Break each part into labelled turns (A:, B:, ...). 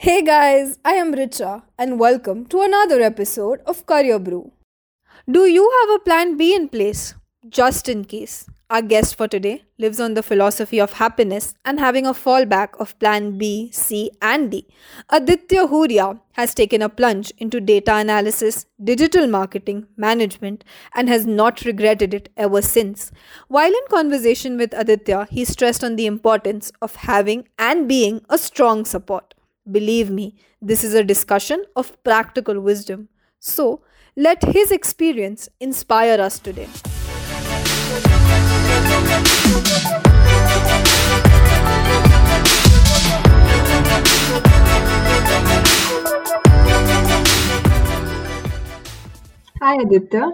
A: Hey guys, I am Richa and welcome to another episode of Career Brew. Do you have a plan B in place? Just in case. Our guest for today lives on the philosophy of happiness and having a fallback of plan B, C, and D. Aditya Huria has taken a plunge into data analysis, digital marketing, management, and has not regretted it ever since. While in conversation with Aditya, he stressed on the importance of having and being a strong support. Believe me, this is a discussion of practical wisdom. So, let his experience inspire us today. Hi Aditya.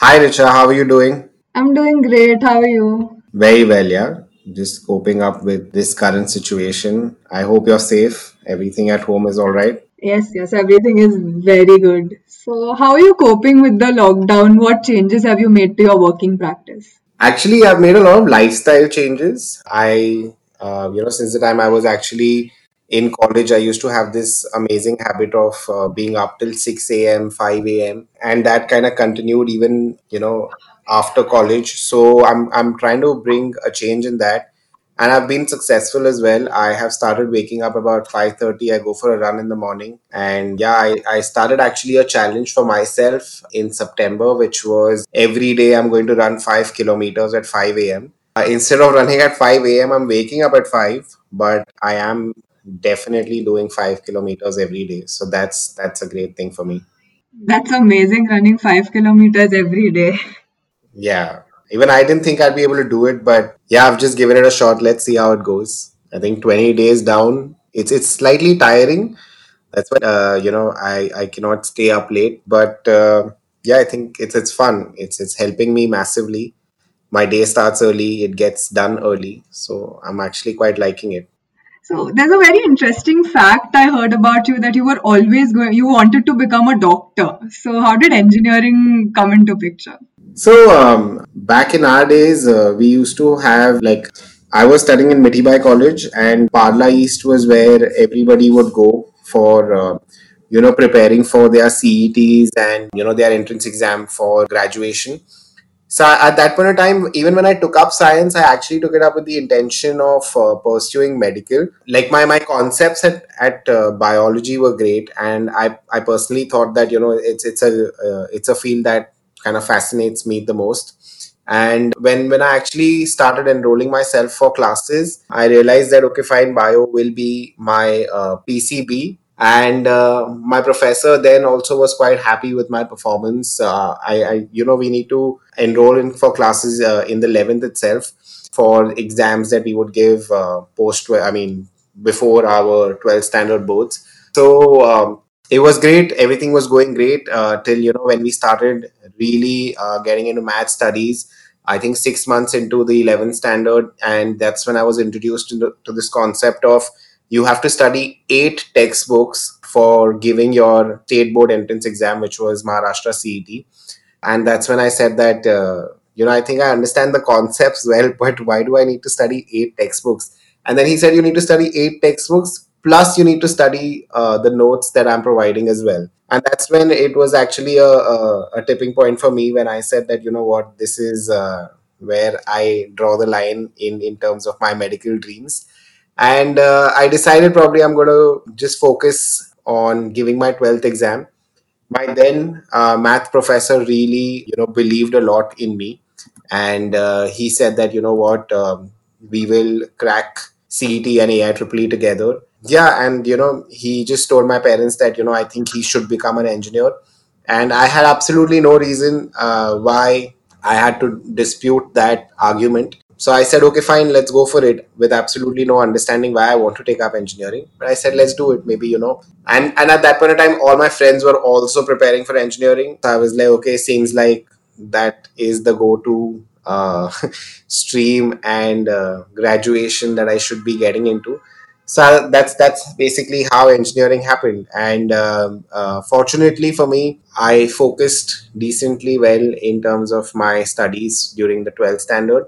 B: Hi Richa, how are you doing?
A: I'm doing great. How are you?
B: Very well, yeah. Just coping up with this current situation. I hope you're safe. Everything at home is all right.
A: Yes, yes, everything is very good. So, how are you coping with the lockdown? What changes have you made to your working practice?
B: Actually, I've made a lot of lifestyle changes. I, uh, you know, since the time I was actually in college, I used to have this amazing habit of uh, being up till 6 a.m., 5 a.m., and that kind of continued even, you know, after college. So I'm I'm trying to bring a change in that, and I've been successful as well. I have started waking up about 5:30. I go for a run in the morning, and yeah, I, I started actually a challenge for myself in September, which was every day I'm going to run five kilometers at 5 a.m. Uh, instead of running at 5 a.m., I'm waking up at 5, but I am definitely doing five kilometers every day. So that's that's a great thing for me.
A: That's amazing running five kilometers every day.
B: Yeah. Even I didn't think I'd be able to do it, but yeah, I've just given it a shot. Let's see how it goes. I think 20 days down, it's it's slightly tiring. That's why uh, you know I I cannot stay up late, but uh, yeah, I think it's it's fun. It's it's helping me massively. My day starts early, it gets done early, so I'm actually quite liking it.
A: So there's a very interesting fact I heard about you that you were always going you wanted to become a doctor. So how did engineering come into picture?
B: So um, back in our days, uh, we used to have like I was studying in Mithibai College, and Parle East was where everybody would go for uh, you know preparing for their CETs and you know their entrance exam for graduation. So at that point of time, even when I took up science, I actually took it up with the intention of uh, pursuing medical. Like my my concepts at at uh, biology were great, and I I personally thought that you know it's it's a uh, it's a field that kind of fascinates me the most. And when when I actually started enrolling myself for classes, I realized that okay, fine, bio will be my uh, PCB and uh, my professor then also was quite happy with my performance. Uh, I, I, you know we need to enroll in for classes uh, in the 11th itself for exams that we would give uh, post i mean before our 12 standard boards. So um, it was great. Everything was going great uh, till you know when we started really uh, getting into math studies i think six months into the 11th standard. And that's when i was introduced to, the, to this concept of you have to study eight textbooks for giving your state board entrance exam, which was Maharashtra CET. And that's when I said that, uh, you know, I think I understand the concepts well, but why do I need to study eight textbooks? And then he said, you need to study eight textbooks, plus you need to study uh, the notes that I'm providing as well. And that's when it was actually a, a, a, tipping point for me when I said that, you know what, this is uh, where I draw the line in, in terms of my medical dreams and uh, i decided probably i'm going to just focus on giving my 12th exam. My then uh, math professor really you know believed a lot in me. And uh, he said that you know what um, we will crack cet and AIEEE together. Yeah and you know he just told my parents that you know i think he should become an engineer. And i had absolutely no reason uh, why i had to dispute that argument so I said, okay, fine, let's go for it with absolutely no understanding why I want to take up engineering. But I said, let's do it, maybe, you know. And and at that point in time, all my friends were also preparing for engineering. So I was like, okay, seems like that is the go-to uh, stream and uh, graduation that I should be getting into. So that's that's basically how engineering happened. And um, uh, fortunately for me, I focused decently well in terms of my studies during the 12th standard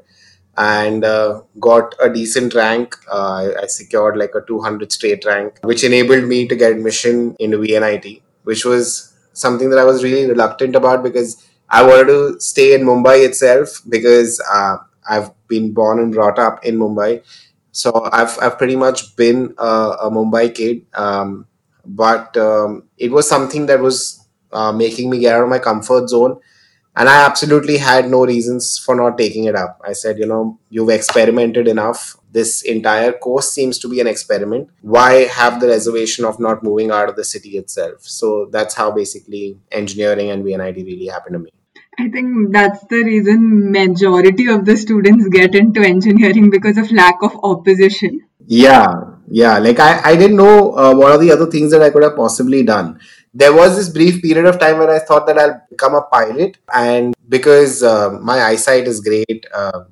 B: and uh, got a decent rank. Uh, I secured like a 200 straight rank, which enabled me to get admission into VNIT, which was something that I was really reluctant about because I wanted to stay in Mumbai itself because uh, I've been born and brought up in Mumbai. So I've, I've pretty much been a, a Mumbai kid. Um, but um, it was something that was uh, making me get out of my comfort zone and i absolutely had no reasons for not taking it up i said you know you've experimented enough this entire course seems to be an experiment why have the reservation of not moving out of the city itself so that's how basically engineering and vnit really happened to me
A: I think that's the reason majority of the students get into engineering because of lack of opposition.
B: Yeah, yeah. Like I, I didn't know uh, what are the other things that I could have possibly done. There was this brief period of time where I thought that I'll become a pilot, and because uh, my eyesight is great, uh,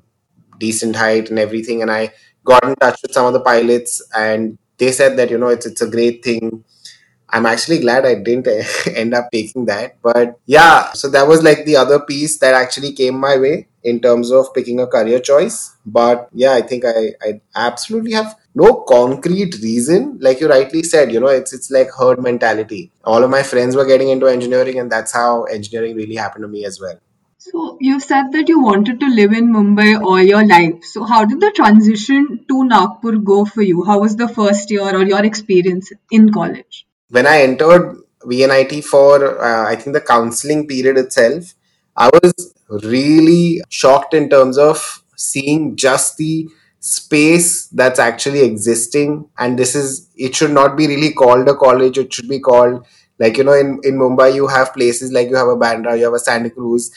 B: decent height and everything, and I got in touch with some of the pilots, and they said that you know it's it's a great thing I'm actually glad I didn't end up taking that. But yeah, so that was like the other piece that actually came my way in terms of picking a career choice. But yeah, I think I, I absolutely have no concrete reason. Like you rightly said, you know, it's it's like herd mentality. All of my friends were getting into engineering, and that's how engineering really happened to me as well.
A: So you said that you wanted to live in Mumbai all your life. So how did the transition to Nagpur go for you? How was the first year or your experience in college?
B: when I entered VNIT for, uh, I think, the counseling period itself, I was really shocked in terms of seeing just the space that's actually existing. And this is, it should not be really called a college, it should be called, like, you know, in, in Mumbai, you have places like you have a Bandra, you have a Santa Cruz.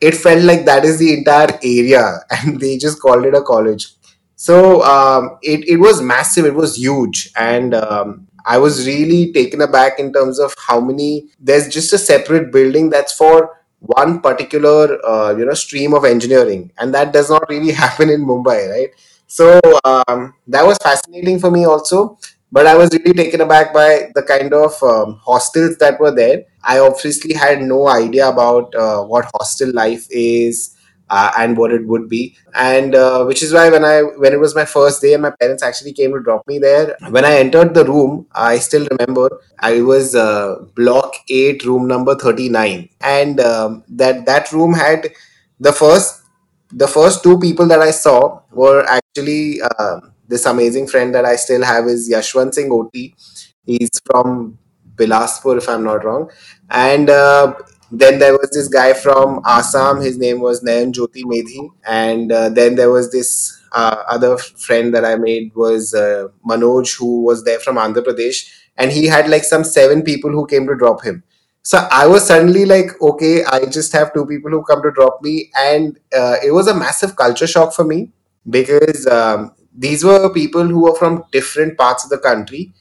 B: It felt like that is the entire area, and they just called it a college. So um, it, it was massive, it was huge. And um, I was really taken aback in terms of how many. There's just a separate building that's for one particular uh, you know stream of engineering, and that does not really happen in Mumbai, right? So um, that was fascinating for me also. But I was really taken aback by the kind of um, hostels that were there. I obviously had no idea about uh, what hostel life is uh, and what it would be and uh, which is why when i when it was my first day and my parents actually came to drop me there when i entered the room i still remember i was uh, block 8 room number 39 and um, that that room had the first the first two people that i saw were actually uh, this amazing friend that i still have is yashwant singh oti he's from bilaspur if i'm not wrong and uh, then there was this guy from Assam. His name was Nayan Jyoti Medhi. And uh, then there was this uh, other friend that I made was uh, Manoj, who was there from Andhra Pradesh. And he had like some seven people who came to drop him. So I was suddenly like, okay, I just have two people who come to drop me. And uh, it was a massive culture shock for me because um, these were people who were from different parts of the country.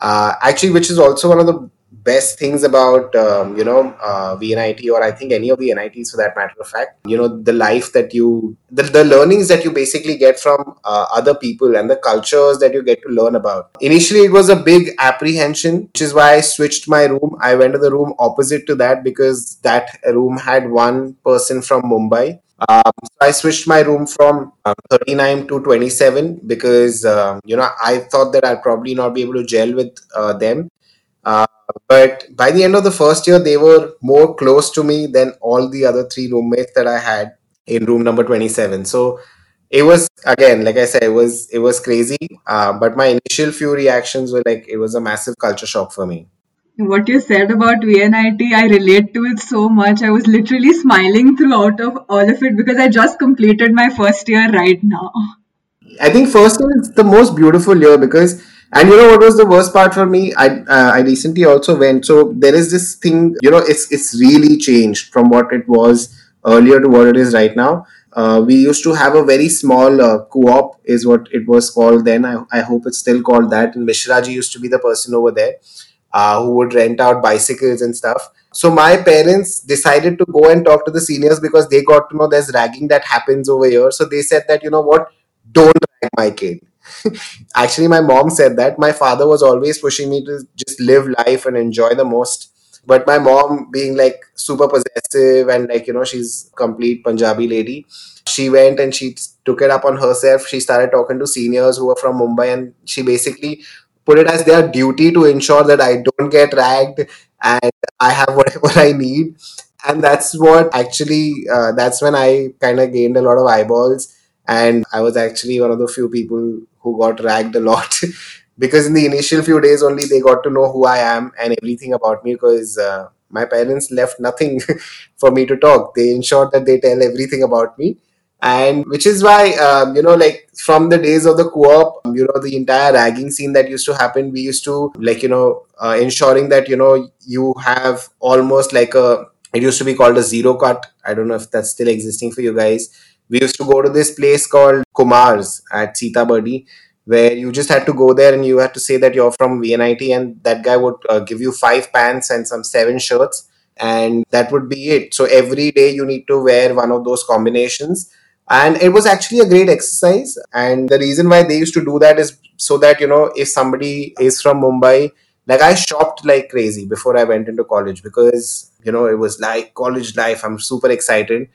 B: Uh, actually, which is also one of the best things about um, you know uh, VNIT or I think any of the NITs for that matter of fact. You know the life that you the, the learnings that you basically get from uh, other people and the cultures that you get to learn about. Initially, it was a big apprehension, which is why I switched my room. I went to the room opposite to that because that room had one person from Mumbai. Um, so I switched my room from uh, 39 to 27 because uh, you know I thought that I'd probably not be able to gel with uh, them. Uh, but by the end of the first year, they were more close to me than all the other three roommates that I had in room number 27. So it was again, like I said, it was it was crazy. Uh, but my initial few reactions were like it was a massive culture shock for me.
A: What you said about VNIT, I relate to it so much. I was literally smiling throughout of all of it because I just completed my first year right now.
B: I think first year is the most beautiful year because and you know what was the worst part for me? I uh, I recently also went. So there is this thing. You know, it's it's really changed from what it was earlier to what it is right now. Uh, we used to have a very small uh, co-op, is what it was called then. I, I hope it's still called that. And Mishraji used to be the person over there uh, who would rent out bicycles and stuff. So my parents decided to go and talk to the seniors because they got to know there's ragging that happens over here. So they said that you know what, don't rag my kid Actually, my mom said that. My father was always pushing me to just live life and enjoy the most But my mom, being like super possessive and like, you know, she's complete Punjabi lady, she went and she took it up on herself. She started talking to seniors who were from Mumbai and she basically put it as their duty to ensure that I don't get ragged and I have whatever I need. And that's what actually, uh, that's when I kind of gained a lot of eyeballs. And I was actually one of the few people who got ragged a lot because in the initial few days only they got to know who I am and everything about me because uh, my parents left nothing for me to talk. They ensured that they tell everything about me and which is why um, you know like from the days of the co-op you know the entire ragging scene that used to happen we used to like you know uh, ensuring that you know you have almost like a it used to be called a zero cut. I don't know if that's still existing for you guys. We used to go to this place called kumars at Sita Sitabardi where you just had to go there and you had to say that you're from VNIT and that guy would uh, give you five pants and some seven shirts and that would be it. So every day you need to wear one of those combinations and it was actually a great exercise. And the reason why they used to do that is so that you know if somebody is from mumbai like i shopped like crazy before i went into college because you know it was like college life. I'm super excited.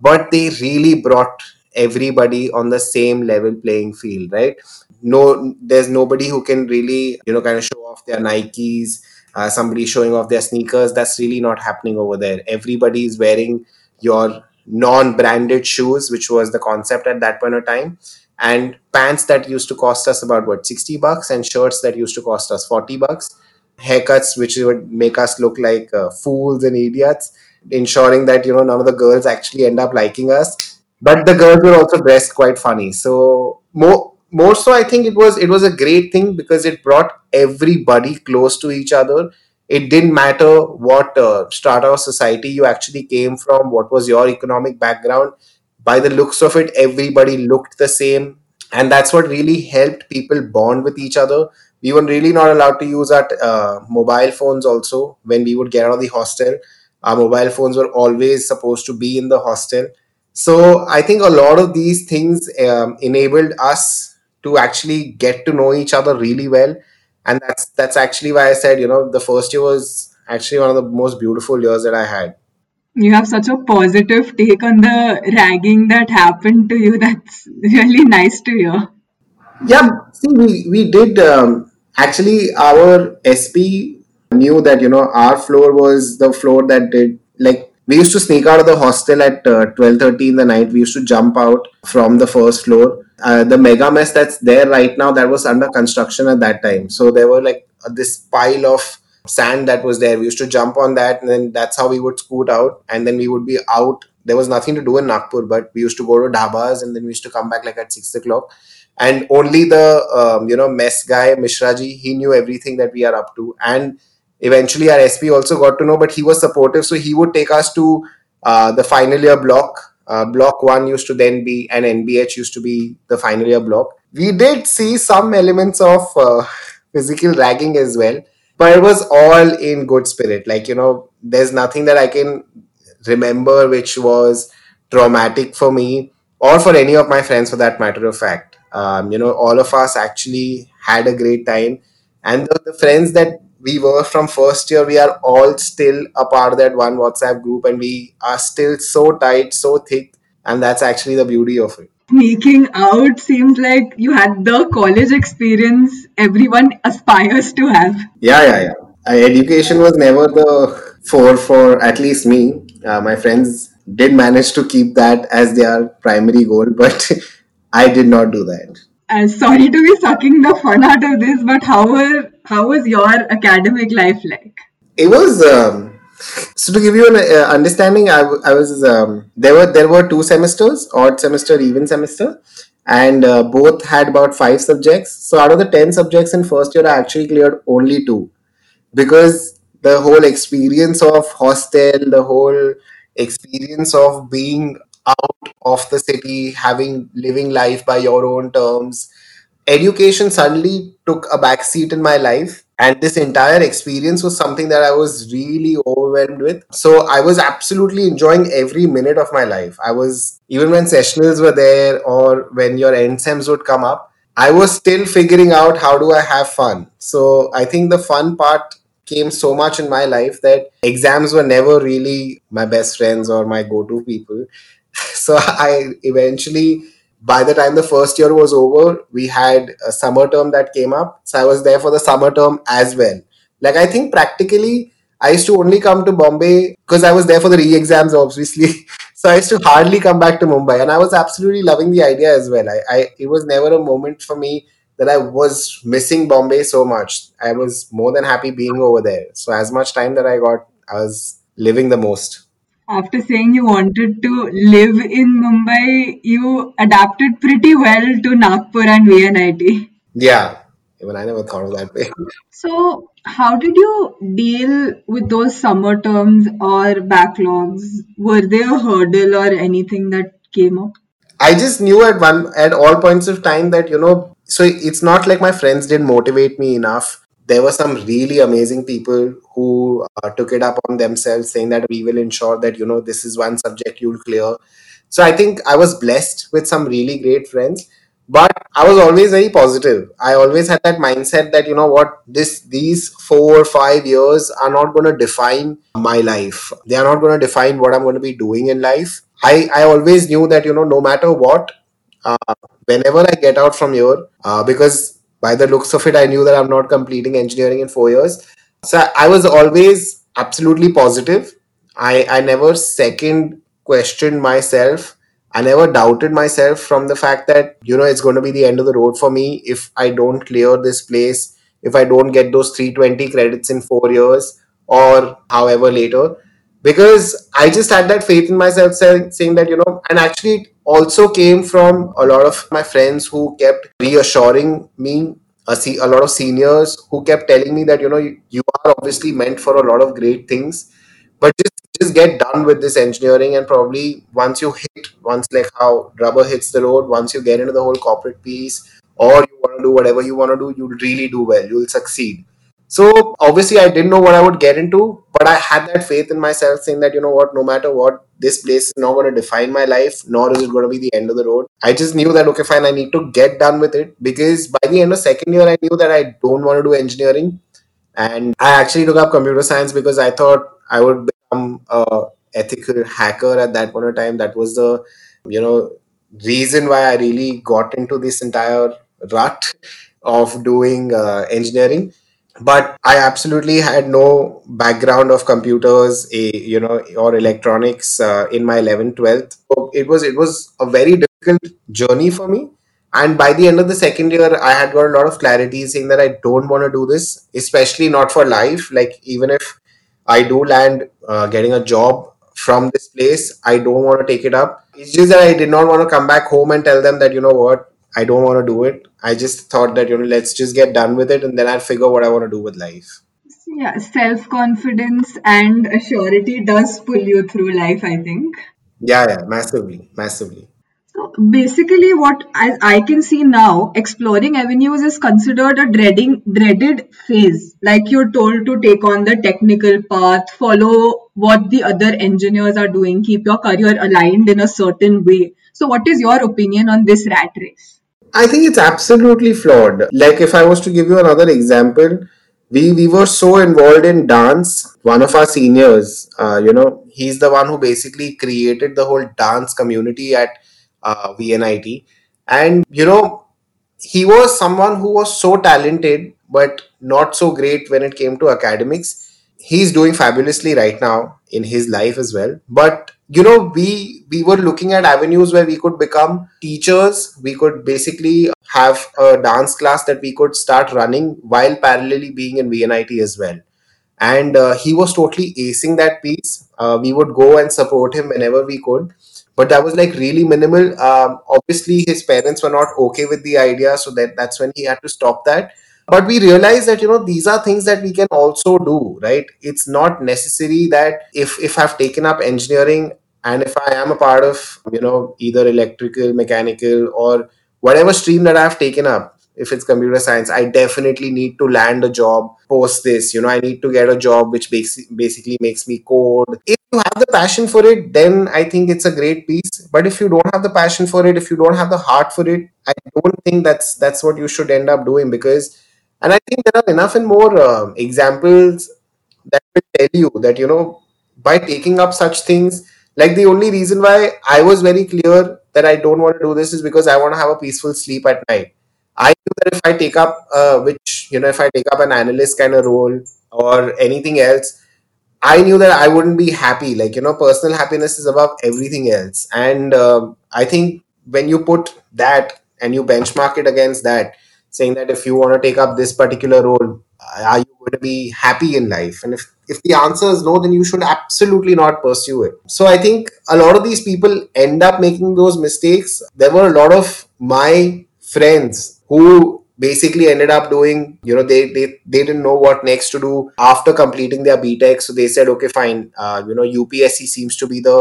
B: But they really brought everybody on the same level playing field right? No there's nobody who can really you know kind of show off their nikes uh, somebody showing off their sneakers. That's really not happening over there. Everybody is wearing your non-branded shoes which was the concept at that point of time and pants that used to cost us about what 60 bucks and shirts that used to cost us 40 bucks. Haircuts which would make us look like uh, fools and idiots ensuring that you know none of the girls actually end up liking us. But the girls were also dressed quite funny. So more more so i think it was it was a great thing because it brought everybody close to each other it didn't matter what uh, strata of society you actually came from, what was your economic background. By the looks of it, everybody looked the same. And that's what really helped people bond with each other. We were really not allowed to use our uh, mobile phones also when we would get out of the hostel. Our mobile phones were always supposed to be in the hostel. So I think a lot of these things um, enabled us to actually get to know each other really well and that's that's actually why I said you know the first year was actually one of the most beautiful years that I had.
A: You have such a positive take on the ragging that happened to you. That's really nice to hear.
B: Yeah, see, we we did um, actually our SP knew that you know our floor was the floor that did like we used to sneak out of the hostel at uh, 12.30 in the night. We used to jump out from the first floor. Uh, the mega mess that's there right now that was under construction at that time. So there were like uh, this pile of sand that was there. We used to jump on that and then that's how we would scoot out and then we would be out. There was nothing to do in nagpur but we used to go to dhabas and then we used to come back like at six o'clock. And only the um, you know mess guy mishraji he knew everything that we are up to. And eventually our sp also got to know but he was supportive so he would take us to uh, the final year block uh, block one used to then be, and NBH used to be the final year block. We did see some elements of uh, physical ragging as well, but it was all in good spirit. Like, you know, there's nothing that I can remember which was traumatic for me or for any of my friends for that matter of fact. Um, you know, all of us actually had a great time. And the, the friends that we were from first year we are all still a part of that one whatsapp group and we are still so tight so thick and that's actually the beauty of it.
A: Sneaking out seems like you had the college experience everyone aspires to have.
B: Yeah yeah yeah. Uh, education was never the for for at least me. Uh, my friends did manage to keep that as their primary goal but i did not do that
A: uh, sorry to be sucking the fun out of this, but how were how was your academic life like?
B: It was um, so to give you an uh, understanding. I, w- I was um, there were there were two semesters, odd semester, even semester, and uh, both had about five subjects. So out of the ten subjects in first year, I actually cleared only two because the whole experience of hostel, the whole experience of being out of the city, having living life by your own terms. Education suddenly took a backseat in my life, and this entire experience was something that I was really overwhelmed with. So I was absolutely enjoying every minute of my life. I was even when sessionals were there or when your end sems would come up, I was still figuring out how do I have fun. So I think the fun part came so much in my life that exams were never really my best friends or my go-to people. So I eventually, by the time the first year was over, we had a summer term that came up. So I was there for the summer term as well. Like I think practically I used to only come to Bombay because I was there for the re-exams, obviously. so I used to hardly come back to Mumbai, and I was absolutely loving the idea as well. I, I it was never a moment for me that I was missing Bombay so much. I was more than happy being over there. So as much time that I got, I was living the most.
A: After saying you wanted to live in Mumbai, you adapted pretty well to Nagpur and VNIT.
B: Yeah, even I never thought of that way.
A: So, how did you deal with those summer terms or backlogs? Were they a hurdle or anything that came up?
B: I just knew at one at all points of time that you know so it's not like my friends didn't motivate me enough there were some really amazing people who uh, took it up on themselves saying that we will ensure that you know this is one subject you'll clear. So i think i was blessed with some really great friends but i was always very positive. I always had that mindset that you know what this these four or five years are not going to define my life. They are not going to define what i'm going to be doing in life. I i always knew that you know no matter what uh, whenever I get out from here, uh, because by the looks of it, I knew that I'm not completing engineering in four years. So I was always absolutely positive. I, I never second questioned myself. I never doubted myself from the fact that, you know, it's going to be the end of the road for me if I don't clear this place, if I don't get those 320 credits in four years or however later because I just had that faith in myself, saying, saying that, you know, and actually also came from a lot of my friends who kept reassuring me, a, lot of seniors who kept telling me that, you know, you, you are obviously meant for a lot of great things, but just just get done with this engineering and probably once you hit once like how rubber hits the road once you get into the whole corporate piece or you want to do whatever you want to do you'll really do well you'll succeed so obviously, I didn't know what I would get into, but I had that faith in myself, saying that you know what, no matter what, this place is not going to define my life, nor is it going to be the end of the road. I just knew that okay, fine, I need to get done with it because by the end of second year, I knew that I don't want to do engineering, and I actually took up computer science because I thought I would become a ethical hacker at that point of time. That was the you know reason why I really got into this entire rut of doing uh, engineering but i absolutely had no background of computers a, you know or electronics uh, in my 11th 12th so it was it was a very difficult journey for me. And by the end of the second year i had got a lot of clarity saying that i don't want to do this especially not for life. Like even if i do land uh, getting a job from this place i don't want to take it up. It's just that i did not want to come back home and tell them that you know what I don't want to do it. I just thought that, you know, let's just get done with it and then I'll figure what I want to do with life.
A: Yeah, self confidence and assurity does pull you through life, I think.
B: Yeah, yeah, massively, massively.
A: So basically, what as I can see now, exploring avenues is considered a dreading dreaded phase. Like you're told to take on the technical path, follow what the other engineers are doing, keep your career aligned in a certain way. So, what is your opinion on this rat race?
B: I think it's absolutely flawed. Like if I was to give you another example, we we were so involved in dance. One of our seniors, uh, you know, he's the one who basically created the whole dance community at uh, VNIT, and you know, he was someone who was so talented but not so great when it came to academics he's doing fabulously right now in his life as well but you know we we were looking at avenues where we could become teachers. We could basically have a dance class that we could start running while parallelly being in vnit as well. And uh, he was totally acing that piece. Uh, we would go and support him whenever we could. But that was like really minimal. Um, obviously his parents were not okay with the idea so that that's when he had to stop that. But we realized that you know these are things that we can also do right? It's not necessary that if if i've taken up engineering and if i am a part of you know either electrical mechanical or whatever stream that i've taken up if it's computer science i definitely need to land a job post this. You know i need to get a job which basically makes me code. If you have the passion for it then i think it's a great piece. But if you don't have the passion for it if you don't have the heart for it i don't think that's that's what you should end up doing because and I think there are enough and more uh, examples that will tell you that you know by taking up such things like the only reason why i was very clear that i don't want to do this is because i want to have a peaceful sleep at night i knew that if i take up uh, which you know if i take up an analyst kind of role or anything else I knew that I wouldn't be happy. Like, you know, personal happiness is above everything else. And um I think when you put that and you benchmark it against that, saying that if you want to take up this particular role, are you going to be happy in life? And if, if the answer is no, then you should absolutely not pursue it. So I think a lot of these people end up making those mistakes. There were a lot of my friends who basically ended up doing you know they they, they didn't know what next to do after completing their btech so they said okay fine uh, you know upsc seems to be the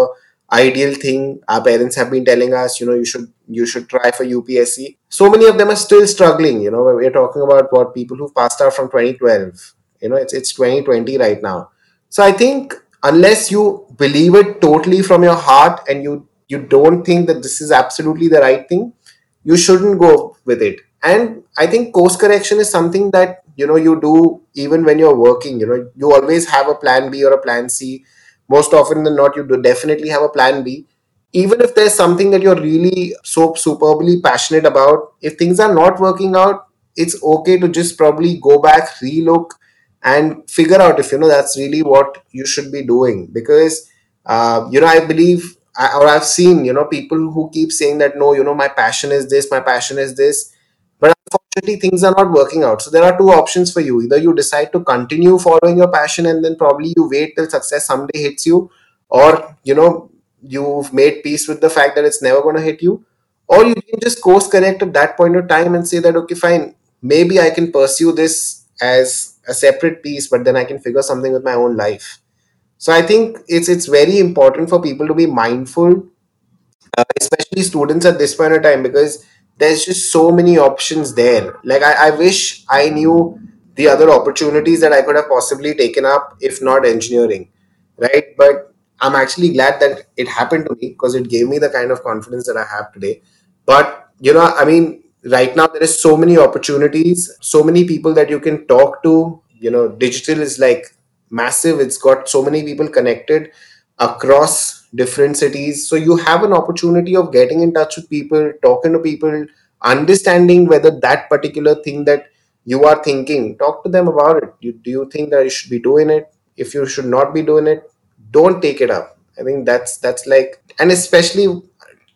B: ideal thing our parents have been telling us you know you should you should try for upsc so many of them are still struggling you know we're talking about what people who passed out from 2012 you know it's it's 2020 right now. So i think unless you believe it totally from your heart and you you don't think that this is absolutely the right thing you shouldn't go with it. And i think course correction is something that you know you do even when you're working you know you always have a plan b or a plan c most often than not you do definitely have a plan b. Even if there's something that you're really so superbly passionate about if things are not working out it's okay to just probably go back relook and figure out if you know that's really what you should be doing. Because uh, you know i believe or i've seen you know people who keep saying that no you know my passion is this my passion is this unfortunately things are not working out. So there are two options for you. Either you decide to continue following your passion and then probably you wait till success someday hits you or you know you've made peace with the fact that it's never going to hit you or you can just course correct at that point of time and say that okay fine. Maybe i can pursue this as a separate piece but then i can figure something with my own life. So i think it's it's very important for people to be mindful uh, especially students at this point of time because there's just so many options there. Like I, I wish i knew the other opportunities that i could have possibly taken up if not engineering right? But i'm actually glad that it happened to me because it gave me the kind of confidence that i have today. But you know i mean right now there is so many opportunities so many people that you can talk to. You know digital is like massive. It's got so many people connected across different cities. So you have an opportunity of getting in touch with people talking to people understanding whether that particular thing that you are thinking talk to them about it. You, do you think that you should be doing it? If you should not be doing it don't take it up. I think that's that's like and especially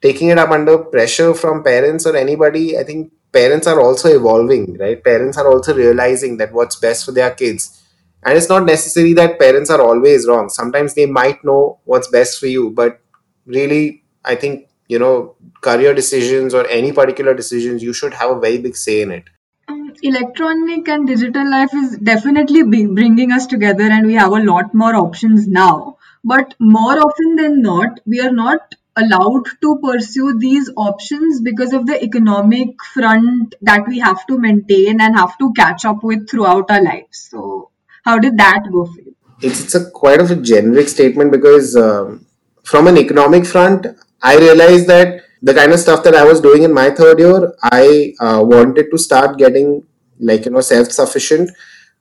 B: taking it up under pressure from parents or anybody i think parents are also evolving right? Parents are also realizing that what's best for their kids and it's not necessary that parents are always wrong sometimes they might know what's best for you but really i think you know career decisions or any particular decisions you should have a very big say in it
A: Um, electronic and digital life is definitely bringing us together, and we have a lot more options now. But more often than not, we are not allowed to pursue these options because of the economic front that we have to maintain and have to catch up with throughout our lives. So, how did that go for you?
B: it's it's a quite of a generic statement because um, from an economic front, I realized that the kind of stuff that I was doing in my third year, I uh, wanted to start getting like you know self sufficient.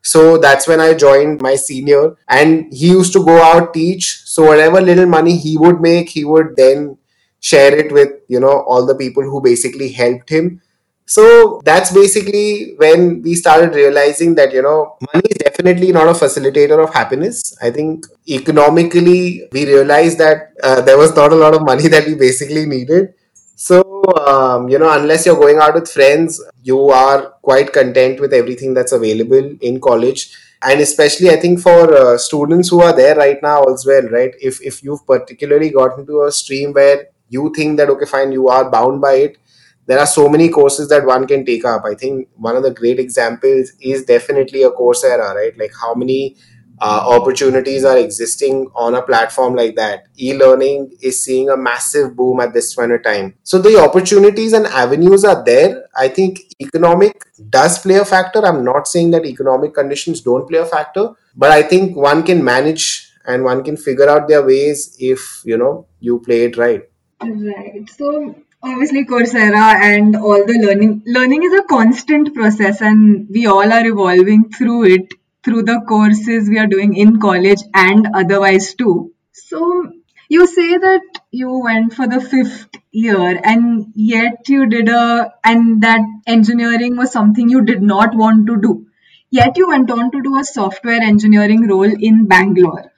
B: So that's when I joined my senior, and he used to go out teach. So whatever little money he would make, he would then share it with you know all the people who basically helped him so that's basically when we started realizing that, you know, money is definitely not a facilitator of happiness. I think economically, we realized that uh, there was not a lot of money that we basically needed. So, um, you know, unless you're going out with friends, you are quite content with everything that's available in college. And especially, I think for uh, students who are there right now as well, right? If, if you've particularly gotten to a stream where you think that, okay, fine, you are bound by it, there are so many courses that one can take up. I think one of the great examples is definitely a Coursera, right? Like how many uh, opportunities are existing on a platform like that. E learning is seeing a massive boom at this point of time. So the opportunities and avenues are there. I think economic does play a factor. I'm not saying that economic conditions don't play a factor, but I think one can manage and one can figure out their ways if you know you play it right.
A: Right. So obviously Coursera and all the learning learning is a constant process and we all are evolving through it through the courses we are doing in college and otherwise too. So you say that you went for the fifth year and yet you did a and that engineering was something you did not want to do. Yet you went on to do a software engineering role in Bangalore.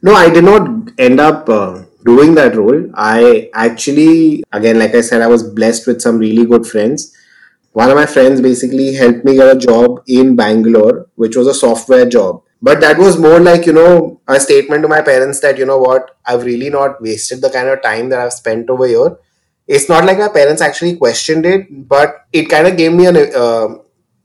B: No, I did not end up uh, doing that role. I actually, again, like I said, I was blessed with some really good friends. One of my friends basically helped me get a job in Bangalore, which was a software job. But that was more like, you know, a statement to my parents that, you know what, I've really not wasted the kind of time that I've spent over here. It's not like my parents actually questioned it, but it kind of gave me an uh,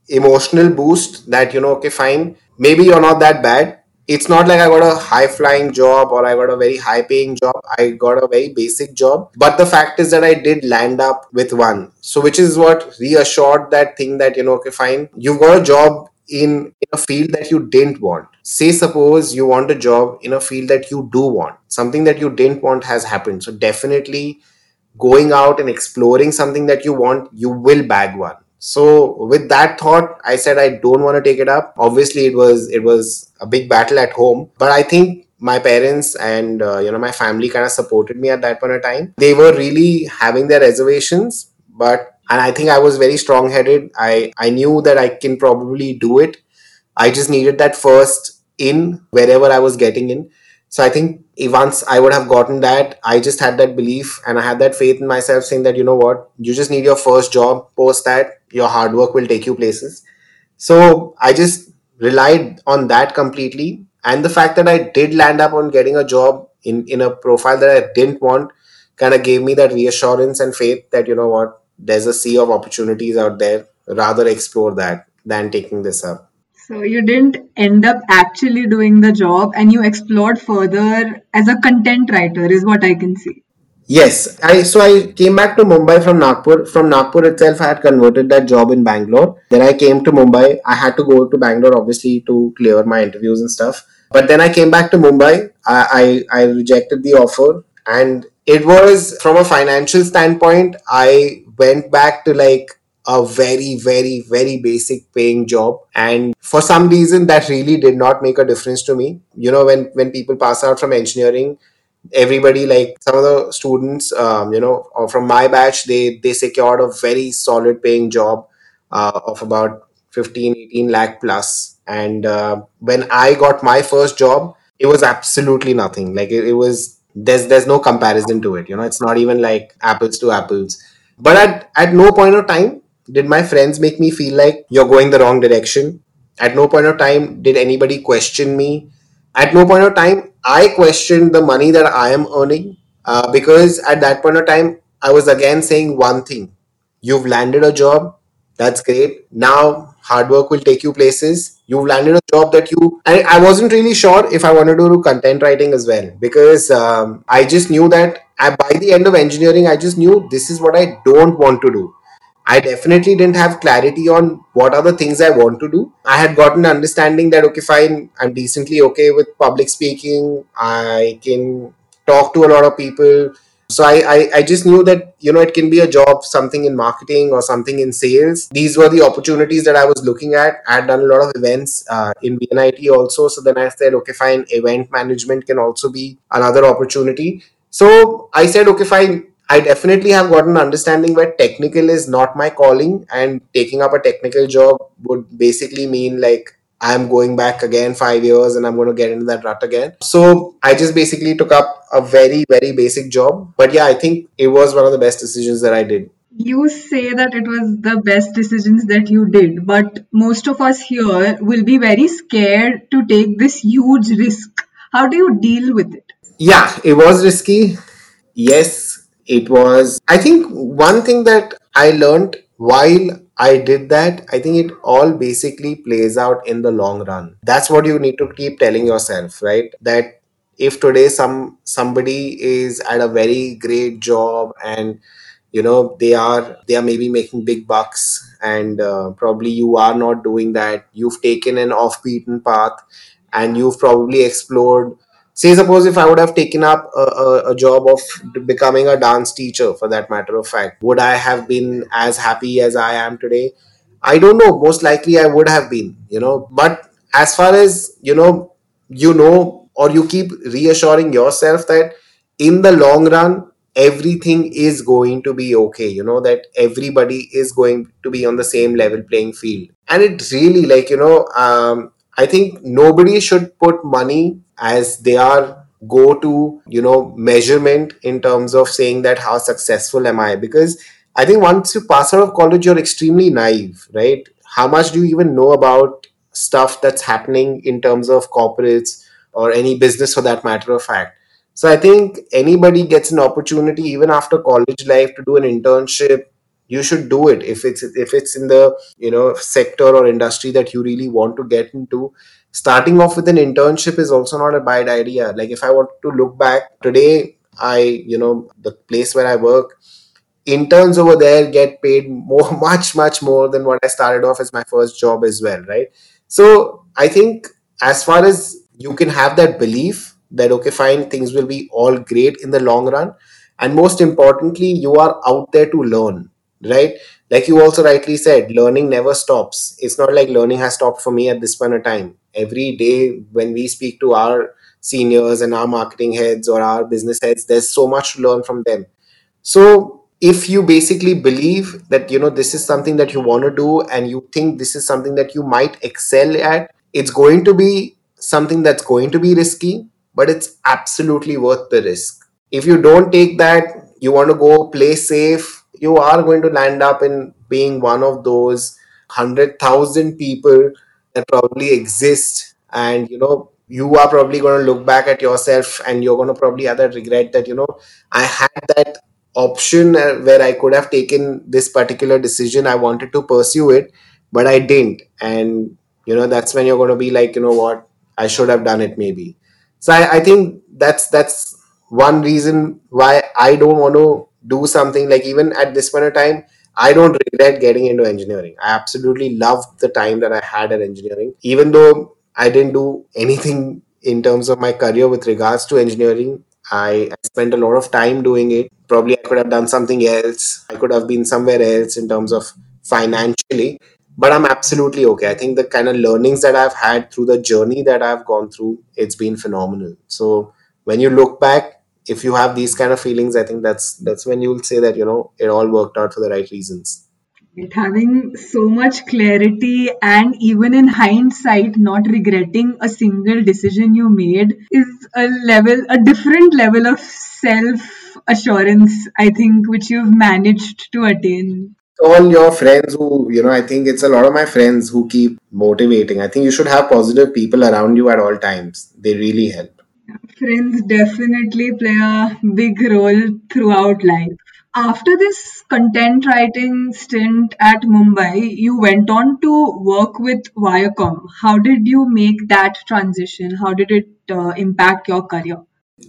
B: emotional boost that, you know, okay, fine, maybe you're not that bad it's not like I got a high flying job or I got a very high paying job. I got a very basic job. But the fact is that I did land up with one. So, which is what reassured that thing that, you know, okay, fine, you've got a job in, in a field that you didn't want. Say, suppose you want a job in a field that you do want. Something that you didn't want has happened. So, definitely going out and exploring something that you want, you will bag one so with that thought i said i don't want to take it up. Obviously it was it was a big battle at home. But i think my parents and uh, you know my family kind of supported me at that point of time. They were really having their reservations but and i think i was very strong headed i i knew that i can probably do it. I just needed that first in wherever i was getting in so I think once I would have gotten that, I just had that belief and I had that faith in myself saying that, you know what, you just need your first job. Post that, your hard work will take you places. So I just relied on that completely. And the fact that I did land up on getting a job in, in a profile that I didn't want kind of gave me that reassurance and faith that, you know what, there's a sea of opportunities out there. Rather explore that than taking this up.
A: So you didn't end up actually doing the job and you explored further as a content writer is what I can see.
B: Yes, I so I came back to Mumbai from Nagpur. From Nagpur itself, I had converted that job in Bangalore. Then I came to Mumbai. I had to go to Bangalore obviously to clear my interviews and stuff. But then I came back to Mumbai. I, I, I rejected the offer, and it was from a financial standpoint. I went back to like a very, very, very basic paying job. And for some reason, that really did not make a difference to me. You know, when, when people pass out from engineering, everybody like some of the students um, you know from my batch they they secured a very solid paying job uh, of about 15 18 lakh plus. and uh, when i got my first job it was absolutely nothing like it, it was there's there's no comparison to it you know it's not even like apples to apples but at, at no point of time did my friends make me feel like you're going the wrong direction? At no point of time did anybody question me. At no point of time I questioned the money that I am earning uh, because at that point of time I was again saying one thing: you've landed a job, that's great. Now hard work will take you places. You've landed a job that you. I, I wasn't really sure if I wanted to do content writing as well because um, I just knew that I, by the end of engineering, I just knew this is what I don't want to do. I definitely didn't have clarity on what are the things I want to do. I had gotten understanding that okay, fine, I'm decently okay with public speaking. I can talk to a lot of people. So I, I, I just knew that, you know, it can be a job, something in marketing or something in sales. These were the opportunities that I was looking at. I had done a lot of events uh, in VNIT also. So then I said, okay, fine, event management can also be another opportunity. So I said, okay, fine, I definitely have got an understanding where technical is not my calling, and taking up a technical job would basically mean like I'm going back again five years and I'm going to get into that rut again. So I just basically took up a very, very basic job. But yeah, I think it was one of the best decisions that I did.
A: You say that it was the best decisions that you did, but most of us here will be very scared to take this huge risk. How do you deal with it?
B: Yeah, it was risky. Yes, it was i think one thing that i learned while i did that i think it all basically plays out in the long run. That's what you need to keep telling yourself right? That if today some somebody is at a very great job and you know they are they are maybe making big bucks and uh, probably you are not doing that you've taken an off beaten path and you've probably explored say suppose if i would have taken up a, a, a, job of becoming a dance teacher for that matter of fact would i have been as happy as i am today? I don't know. Most likely i would have been you know. But as far as you know you know or you keep reassuring yourself that in the long run everything is going to be okay you know that everybody is going to be on the same level playing field. And it really like you know um, i think nobody should put money as they are go to you know measurement in terms of saying that how successful am i? Because i think once you pass out of college you're extremely naive right? How much do you even know about stuff that's happening in terms of corporates or any business for that matter of fact? So i think anybody gets an opportunity even after college life to do an internship you should do it. If it's if it's in the you know sector or industry that you really want to get into starting off with an internship is also not a bad idea. Like if i want to look back today i you know the place where i work interns over there get paid more much much more than what i started off as my first job as well right? So i think as far as you can have that belief that okay fine things will be all great in the long run and most importantly you are out there to learn right? Like you also rightly said learning never stops. It's not like learning has stopped for me at this point of time. Every day when we speak to our seniors and our marketing heads or our business heads there's so much to learn from them. So if you basically believe that you know this is something that you want to do and you think this is something that you might excel at it's going to be something that's going to be risky but it's absolutely worth the risk. If you don't take that you want to go play safe you are going to land up in being one of those 100,000 people that probably exist. And you know you are probably going to look back at yourself and you're going to probably that regret that you know i had that option uh, where i could have taken this particular decision. I wanted to pursue it but i didn't. And you know that's when you're going to be like you know what i should have done it maybe. So i, I think that's that's one reason why i don't want to do something like even at this point of time I don't regret getting into engineering. I absolutely loved the time that I had at engineering. Even though I didn't do anything in terms of my career with regards to engineering, I, I spent a lot of time doing it. Probably I could have done something else. I could have been somewhere else in terms of financially, but I'm absolutely okay. I think the kind of learnings that I've had through the journey that I've gone through, it's been phenomenal. So when you look back, if you have these kind of feelings i think that's that's when you'll say that you know it all worked out for the right reasons.
A: Having so much clarity and even in hindsight not regretting a single decision you made is a level a different level of self assurance i think which you've managed to attain.
B: All your friends who you know i think it's a lot of my friends who keep motivating. I think you should have positive people around you at all times. They really help
A: Friends definitely play a big role throughout life. After this content writing stint at Mumbai, you went on to work with Viacom. How did you make that transition? How did it uh, impact your career?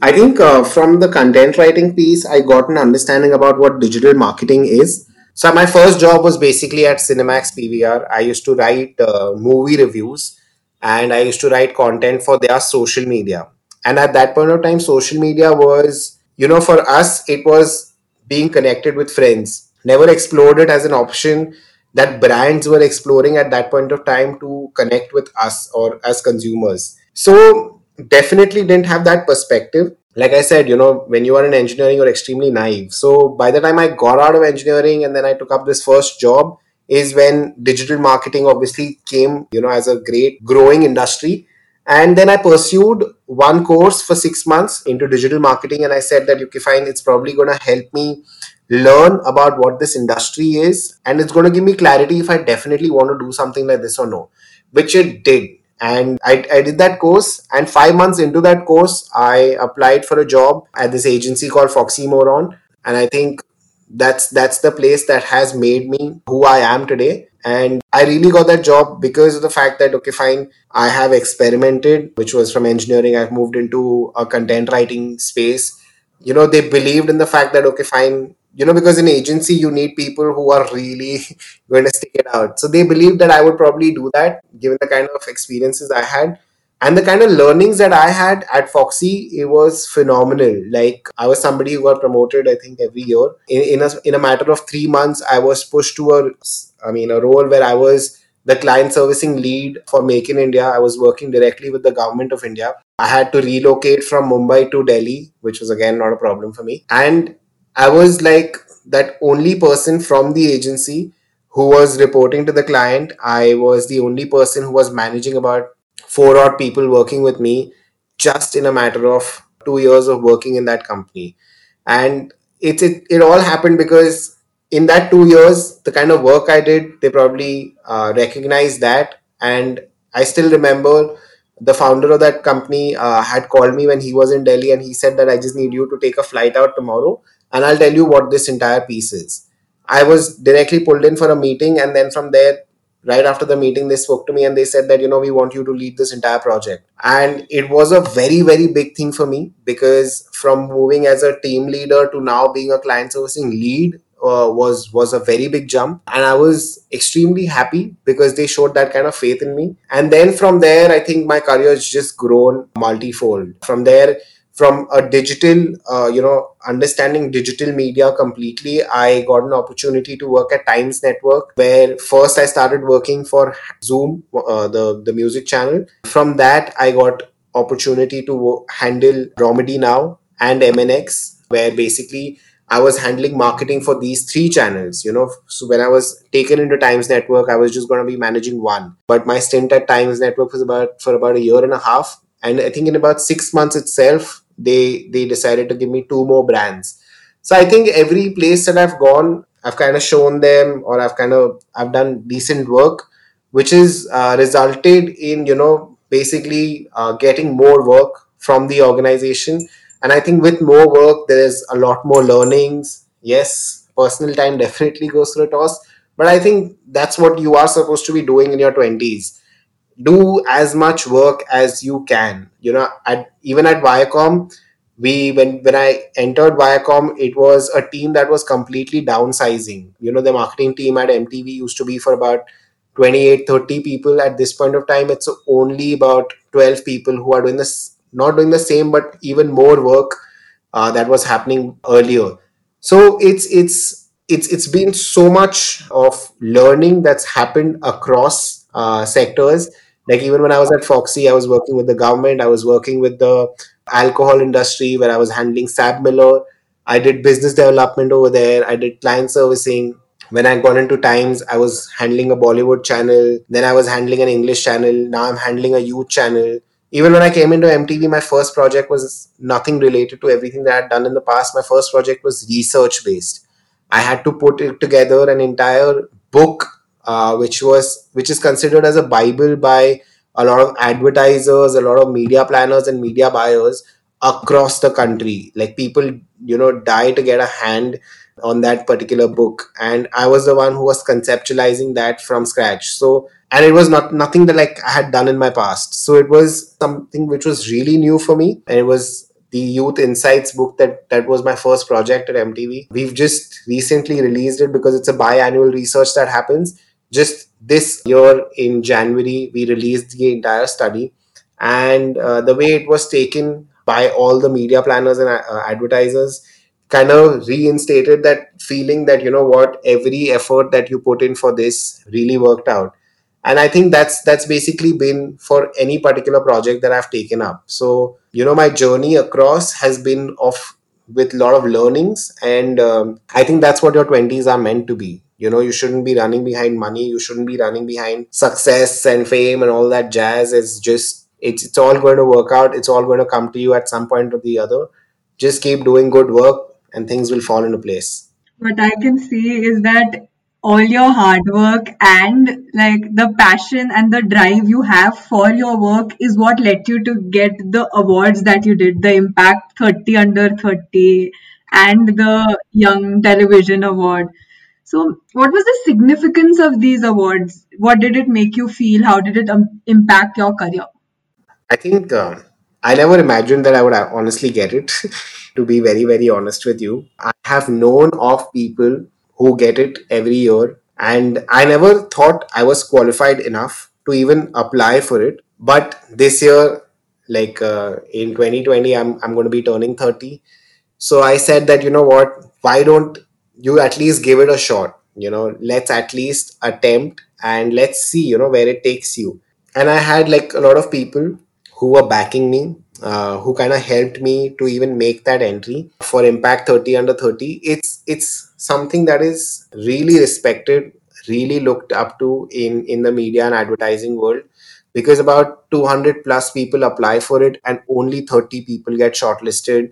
B: I think uh, from the content writing piece, I got an understanding about what digital marketing is. So my first job was basically at Cinemax PVR. I used to write uh, movie reviews and I used to write content for their social media and at that point of time social media was you know for us it was being connected with friends. Never exploded as an option that brands were exploring at that point of time to connect with us or as consumers. So definitely didn't have that perspective. Like i said you know when you are in engineering you're extremely naive. So by the time i got out of engineering and then i took up this first job is when digital marketing obviously came you know as a great growing industry and then I pursued one course for six months into digital marketing. And I said that, okay, fine, it's probably going to help me learn about what this industry is. And it's going to give me clarity if I definitely want to do something like this or no, which it did. And I, I did that course. And five months into that course, I applied for a job at this agency called Foxy Moron. And I think that's that's the place that has made me who I am today and i really got that job because of the fact that okay fine i have experimented which was from engineering. I've moved into a content writing space. You know they believed in the fact that okay fine you know because in agency you need people who are really going to stick it out. So they believed that i would probably do that given the kind of experiences i had. And the kind of learnings that i had at foxy it was phenomenal. Like i was somebody who got promoted i think every year. In, in a in a matter of 3 months i was pushed to a i mean a role where i was the client servicing lead for Make in India. I was working directly with the government of India. I had to relocate from Mumbai to Delhi, which was again not a problem for me. And I was like that only person from the agency who was reporting to the client. I was the only person who was managing about four odd people working with me just in a matter of two years of working in that company. And it, it, it all happened because in that two years, the kind of work I did, they probably uh, recognized that. And I still remember the founder of that company uh, had called me when he was in Delhi and he said that I just need you to take a flight out tomorrow and I'll tell you what this entire piece is. I was directly pulled in for a meeting and then from there right after the meeting they spoke to me and they said that you know we want you to lead this entire project and it was a very very big thing for me because from moving as a team leader to now being a client servicing lead uh, was was a very big jump. And i was extremely happy because they showed that kind of faith in me. And then from there i think my career has just grown multifold. From there from a digital uh, you know understanding digital media completely i got an opportunity to work at times network where first i started working for zoom uh, the the music channel. From that i got opportunity to handle Romedy now and mnx where basically I was handling marketing for these three channels, you know. So when I was taken into Times Network, I was just going to be managing one. But my stint at Times Network was about for about a year and a half. And I think in about six months itself, they they decided to give me two more brands so i think every place that i've gone i've kind of shown them or i've kind of i've done decent work which is uh, resulted in you know basically uh, getting more work from the organization and i think with more work there's a lot more learnings. Yes personal time definitely goes through a toss. But i think that's what you are supposed to be doing in your 20s do as much work as you can. You know at even at viacom we when when i entered viacom it was a team that was completely downsizing. You know the marketing team at mtv used to be for about 28 30 people at this point of time. It's only about 12 people who are doing this not doing the same but even more work uh, that was happening earlier so it's it's it's it's been so much of learning that's happened across uh, sectors like even when I was at Foxy, I was working with the government. I was working with the alcohol industry where I was handling SABMiller I did business development over there. I did client servicing. When I got into Times, I was handling a Bollywood channel. Then I was handling an English channel. Now I'm handling a youth channel. Even when I came into MTV, my first project was nothing related to everything that I had done in the past. My first project was research based. I had to put it together an entire book uh, which was which is considered as a bible by a lot of advertisers a lot of media planners and media buyers across the country like people you know die to get a hand on that particular book and i was the one who was conceptualizing that from scratch. So and it was not nothing that like i had done in my past. So it was something which was really new for me. And it was the youth insights book that that was my first project at mtv we've just recently released it because it's a biannual research that happens. Just this year in January, we released the entire study, and uh, the way it was taken by all the media planners and uh, advertisers kind of reinstated that feeling that you know what every effort that you put in for this really worked out. And i think that's that's basically been for any particular project that i've taken up. So you know my journey across has been of with a lot of learnings and um, i think that's what your 20s are meant to be. You know you shouldn't be running behind money. You shouldn't be running behind success and fame and all that jazz. It's just it's it's all going to work out. It's all going to come to you at some point or the other. Just keep doing good work and things will fall into place
A: what i can see is that all your hard work and like the passion and the drive you have for your work is what led you to get the awards that you did the impact 30 under 30 and the young television award so, what was the significance of these awards? What did it make you feel? How did it um, impact your career?
B: I think uh, I never imagined that I would honestly get it, to be very, very honest with you. I have known of people who get it every year, and I never thought I was qualified enough to even apply for it. But this year, like uh, in 2020, I'm, I'm going to be turning 30. So I said that, you know what, why don't you at least give it a shot you know let's at least attempt and let's see you know where it takes you and i had like a lot of people who were backing me uh, who kind of helped me to even make that entry. For impact 30 under 30 it's it's something that is really respected really looked up to in in the media and advertising world because about 200 plus people apply for it and only 30 people get shortlisted.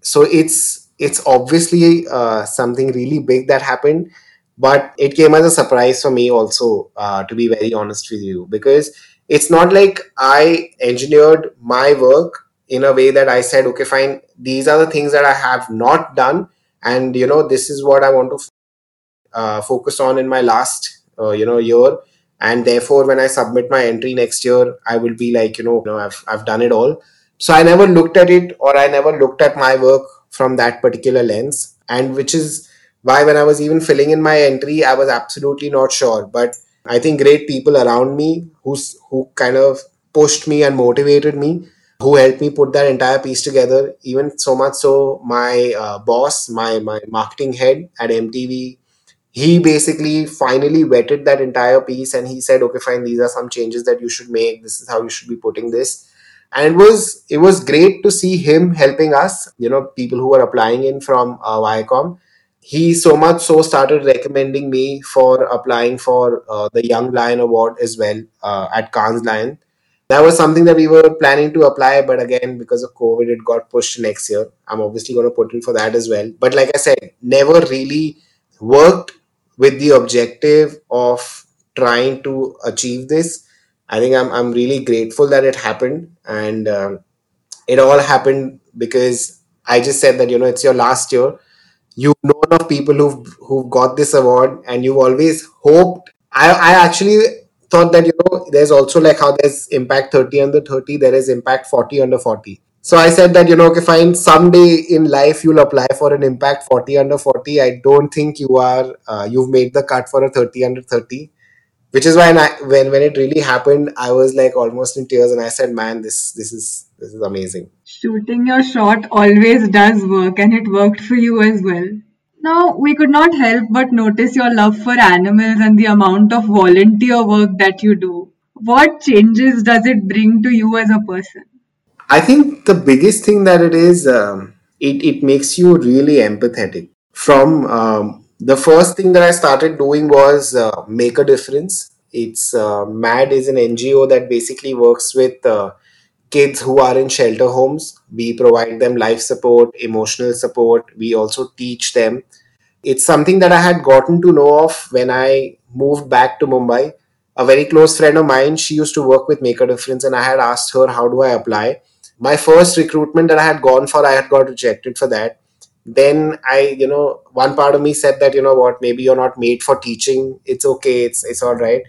B: So it's it's obviously uh, something really big that happened but it came as a surprise for me also uh, to be very honest with you because it's not like i engineered my work in a way that i said okay fine these are the things that i have not done and you know this is what i want to uh, focus on in my last uh, you know year and therefore when i submit my entry next year i will be like you know, you know I've, I've done it all. So i never looked at it or i never looked at my work from that particular lens and which is why when i was even filling in my entry i was absolutely not sure but i think great people around me who's who kind of pushed me and motivated me who helped me put that entire piece together. Even so much so my uh, boss my my marketing head at mtv he basically finally vetted that entire piece and he said okay fine these are some changes that you should make. This is how you should be putting this. And it was it was great to see him helping us you know people who were applying in from uh, viacom he so much so started recommending me for applying for uh, the young lion award as well uh, at cannes lion that was something that we were planning to apply but again because of covid it got pushed next year i'm obviously going to put in for that as well but like i said never really worked with the objective of trying to achieve this. I think I'm, I'm really grateful that it happened. And um, it all happened because I just said that, you know, it's your last year. You've known of people who've, who've got this award and you've always hoped. I, I actually thought that, you know, there's also like how there's impact 30 under 30, there is impact 40 under 40 so I said that, you know, okay, fine, someday in life you'll apply for an impact 40 under 40. I don't think you are, uh, you've made the cut for a 30 under 30. Which is why I, when when it really happened, I was like almost in tears, and I said, "Man, this this is this is amazing."
A: Shooting your shot always does work, and it worked for you as well. Now, we could not help but notice your love for animals and the amount of volunteer work that you do. What changes does it bring to you as a person?
B: I think the biggest thing that it is, um, it, it makes you really empathetic. From um, the first thing that I started doing was uh, Make a Difference. It's uh, MAD is an NGO that basically works with uh, kids who are in shelter homes. We provide them life support, emotional support. We also teach them. It's something that I had gotten to know of when I moved back to Mumbai. A very close friend of mine, she used to work with Make a Difference, and I had asked her, How do I apply? my first recruitment that I had gone for, I had got rejected for that. Then I, you know, one part of me said that, you know what, maybe you're not made for teaching. It's okay. It's it's all right.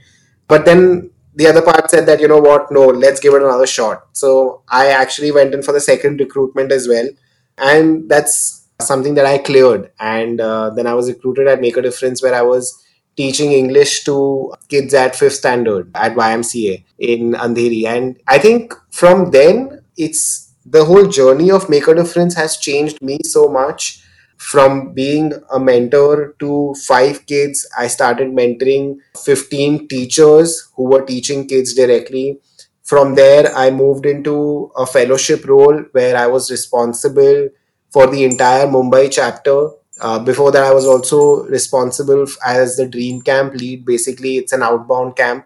B: But then the other part said that, you know what, no, let's give it another shot. So I actually went in for the second recruitment as well, and that's something that I cleared. And uh, then I was recruited at Make a Difference, where I was teaching English to kids at fifth standard at YMCA in Andheri. And I think from then it's the whole journey of make a difference has changed me so much. From being a mentor to five kids i started mentoring 15 teachers who were teaching kids directly. From there i moved into a fellowship role where i was responsible for the entire mumbai chapter. Uh, before that i was also responsible as the dream camp lead. Basically it's an outbound camp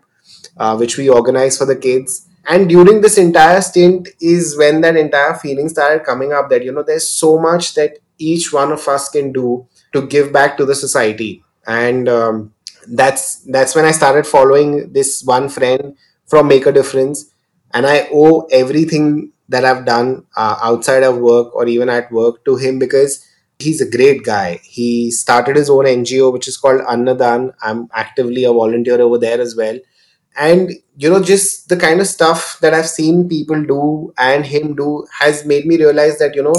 B: uh, which we organize for the kids and during this entire stint is when that entire feeling started coming up that you know there's so much that each one of us can do to give back to the society. And um, that's that's when i started following this one friend from make a difference. And i owe everything that i've done uh, outside of work or even at work to him because he's a great guy. He started his own ngo which is called annadan. I'm actively a volunteer over there as well and you know just the kind of stuff that i've seen people do and him do has made me realize that you know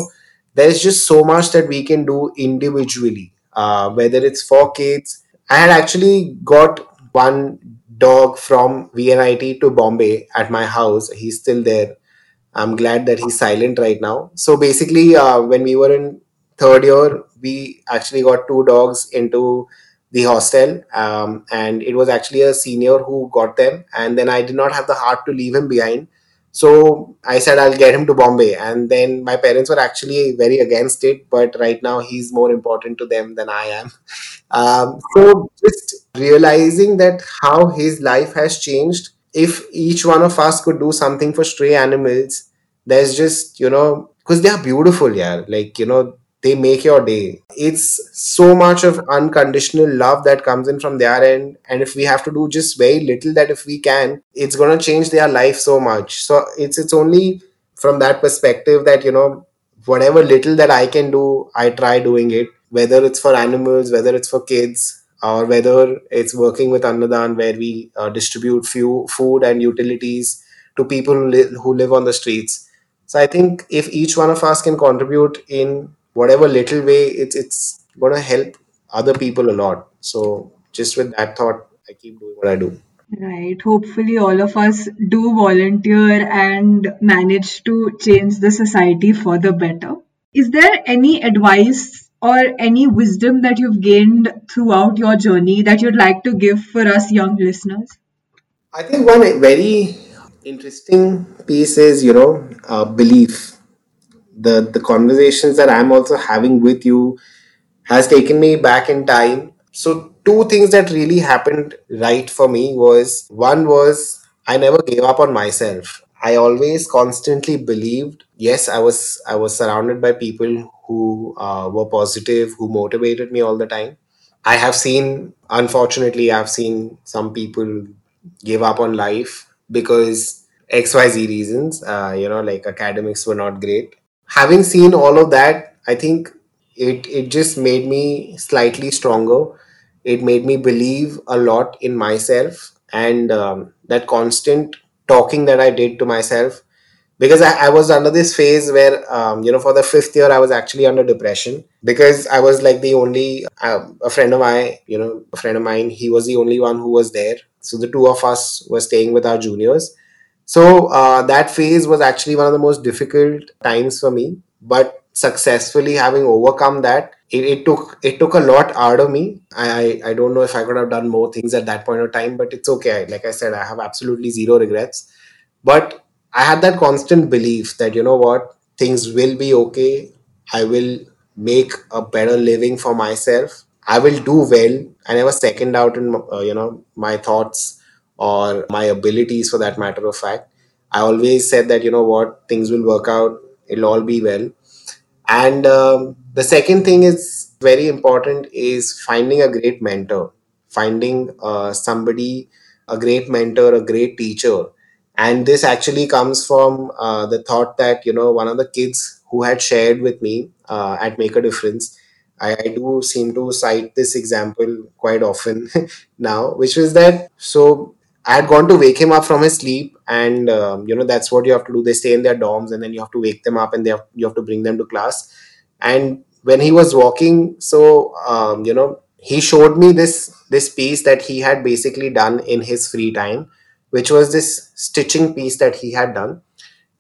B: there's just so much that we can do individually uh, whether it's for kids. I had actually got one dog from vnit to bombay at my house. He's still there. I'm glad that he's silent right now. So basically uh, when we were in third year we actually got two dogs into the hostel um, and it was actually a senior who got them and then i did not have the heart to leave him behind. So i said i'll get him to bombay and then my parents were actually very against it but right now he's more important to them than i am. Um, so just realizing that how his life has changed if each one of us could do something for stray animals there's just you know because they are beautiful yeah like you know they make your day. It's so much of unconditional love that comes in from their end. And if we have to do just very little that if we can it's going to change their life so much. So it's it's only from that perspective that you know whatever little that i can do i try doing it. Whether it's for animals whether it's for kids or whether it's working with Annadan where we uh, distribute few food and utilities to people who, who live on the streets. So I think if each one of us can contribute in whatever little way, it's it's going to help other people a lot. So just with that thought, I keep doing what I do.
A: Right. Hopefully, all of us do volunteer and manage to change the society for the better. Is there any advice or any wisdom that you've gained throughout your journey that you'd like to give for us young listeners?
B: I think one very interesting piece is you know uh, belief. The the conversations that I'm also having with you has taken me back in time. So two things that really happened right for me was one was I never gave up on myself. I always constantly believed. Yes, I was I was surrounded by people who uh, were positive, who motivated me all the time. I have seen, unfortunately, I've seen some people give up on life because XYZ reasons, uh, you know, like academics were not great. Having seen all of that, I think it, it just made me slightly stronger. It made me believe a lot in myself and um, that constant talking that I did to myself. Because I, I was under this phase where um, you know for the fifth year i was actually under depression. Because i was like the only uh, a friend of mine you know a friend of mine he was the only one who was there. So the two of us were staying with our juniors so uh, that phase was actually one of the most difficult times for me but successfully having overcome that it, it took it took a lot out of me I, I i don't know if i could have done more things at that point of time but it's okay like i said i have absolutely zero regrets but I had that constant belief that, you know what, things will be okay. I will make a better living for myself. I will do well. I never second out in, uh, you know, my thoughts or my abilities for that matter of fact. I always said that, you know what, things will work out. It'll all be well. And um, the second thing is very important is finding a great mentor, finding uh, somebody, a great mentor, a great teacher and this actually comes from uh, the thought that you know one of the kids who had shared with me uh, at make a difference I, I do seem to cite this example quite often now which was that so i had gone to wake him up from his sleep and um, you know that's what you have to do they stay in their dorms and then you have to wake them up and they have, you have to bring them to class and when he was walking so um, you know he showed me this this piece that he had basically done in his free time which was this stitching piece that he had done.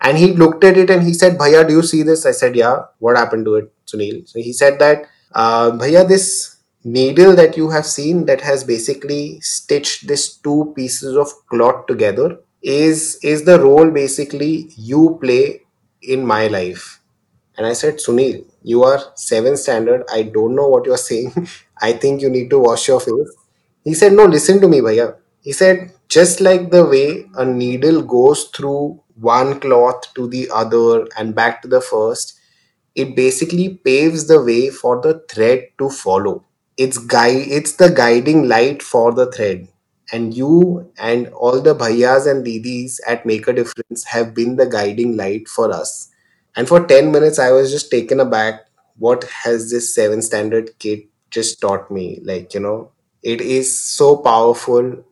B: And he looked at it and he said, Bhaiya, do you see this? I said, Yeah. What happened to it, Sunil? So he said that, uh, Bhaiya, this needle that you have seen that has basically stitched these two pieces of cloth together is is the role basically you play in my life and I said, Sunil, you are seventh standard. I don't know what you're saying. I think you need to wash your face. He said, No, listen to me, Bhaiya. He said, just like the way a needle goes through one cloth to the other and back to the first, it basically paves the way for the thread to follow. It's guide it's the guiding light for the thread. And you and all the bhaiyas and didis at Make a Difference have been the guiding light for us. And for 10 minutes, I was just taken aback. What has this seven standard kid just taught me? Like, you know, it is so powerful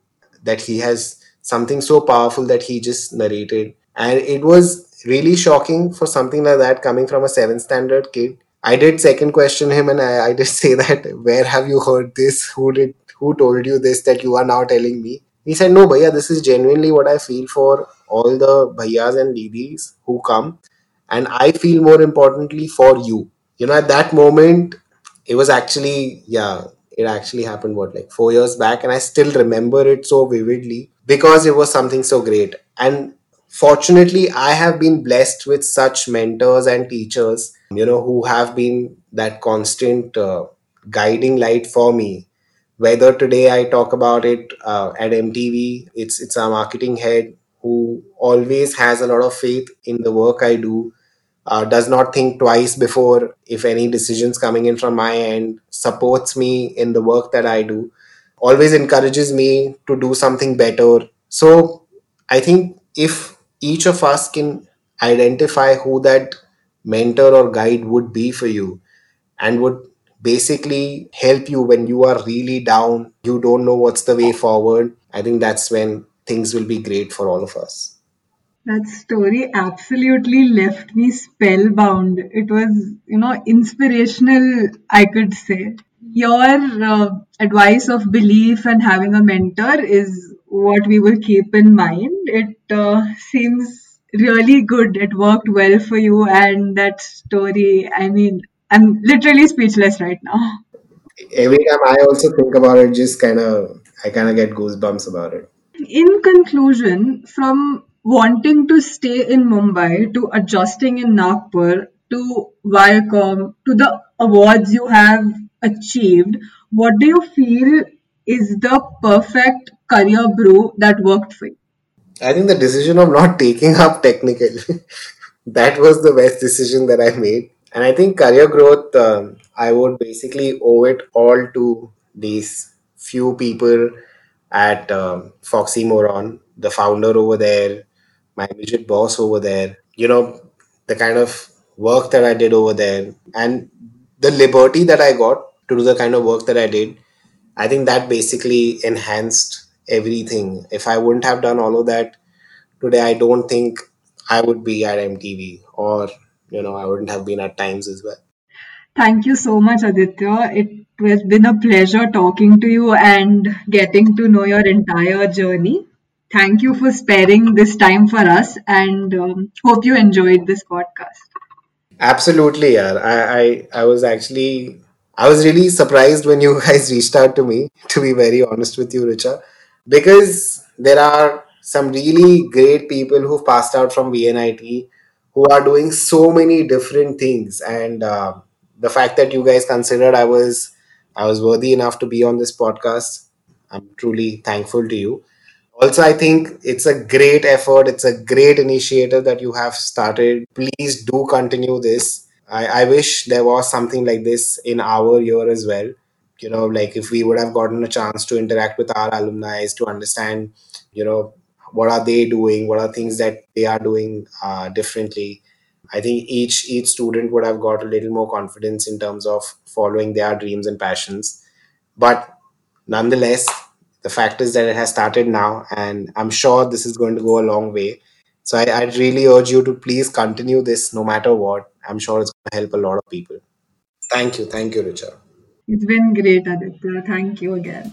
B: that he has something so powerful that he just narrated. And it was really shocking for something like that coming from a seven standard kid. I did second question him and I, I did say that, where have you heard this? Who did who told you this that you are now telling me? He said, No, Bhaiya, this is genuinely what I feel for all the Bhaiyas and Didis who come. And I feel more importantly for you. You know, at that moment, it was actually, yeah, it actually happened what like four years back, and I still remember it so vividly because it was something so great. And fortunately, I have been blessed with such mentors and teachers, you know, who have been that constant uh, guiding light for me. Whether today I talk about it uh, at MTV, it's it's our marketing head who always has a lot of faith in the work I do uh, does not think twice before if any decisions coming in from my end supports me in the work that i do always encourages me to do something better so i think if each of us can identify who that mentor or guide would be for you and would basically help you when you are really down you don't know what's the way forward i think that's when things will be great for all of us
A: That story absolutely left me spellbound. It was, you know, inspirational, I could say. Your uh, advice of belief and having a mentor is what we will keep in mind. It uh, seems really good. It worked well for you, and that story, I mean, I'm literally speechless right now.
B: every time i also think about it just kind of i kind of get goosebumps about it
A: In conclusion, from wanting to stay in Mumbai to adjusting in Nagpur to Viacom to the awards you have achieved, what do you feel is the perfect career brew that worked for you?
B: I think the decision of not taking up technical, that was the best decision that I made. And I think career growth, um, I would basically owe it all to these few people at um, Foxy Moron, the founder over there, my immediate boss over there, you know, the kind of work that I did over there, and the liberty that I got to do the kind of work that I did. I think that basically enhanced everything. If I wouldn't have done all of that, today i don't think i would be at mtv or you know i wouldn't have been at times as well
A: Thank you so much, Aditya. It has been a pleasure talking to you and getting to know your entire journey. Thank you for sparing this time for us and um, hope you enjoyed this podcast.
B: absolutely yeah I, I i was actually i was really surprised when you guys reached out to me to be very honest with you richa because there are some really great people who've passed out from vnit who are doing so many different things. And uh, the fact that you guys considered i was i was worthy enough to be on this podcast i'm truly thankful to you. Also i think it's a great effort it's a great initiative that you have started. Please do continue this. I, I wish there was something like this in our year as well you know like if we would have gotten a chance to interact with our alumni to understand you know what are they doing what are things that they are doing uh, differently. I think each each student would have got a little more confidence in terms of following their dreams and passions. But nonetheless the fact is that it has started now and i'm sure this is going to go a long way. So I, i'd really urge you to please continue this no matter what. I'm sure it's going to help a lot of people. Thank you. Thank you richa
A: It's been great, Aditya. Thank you again.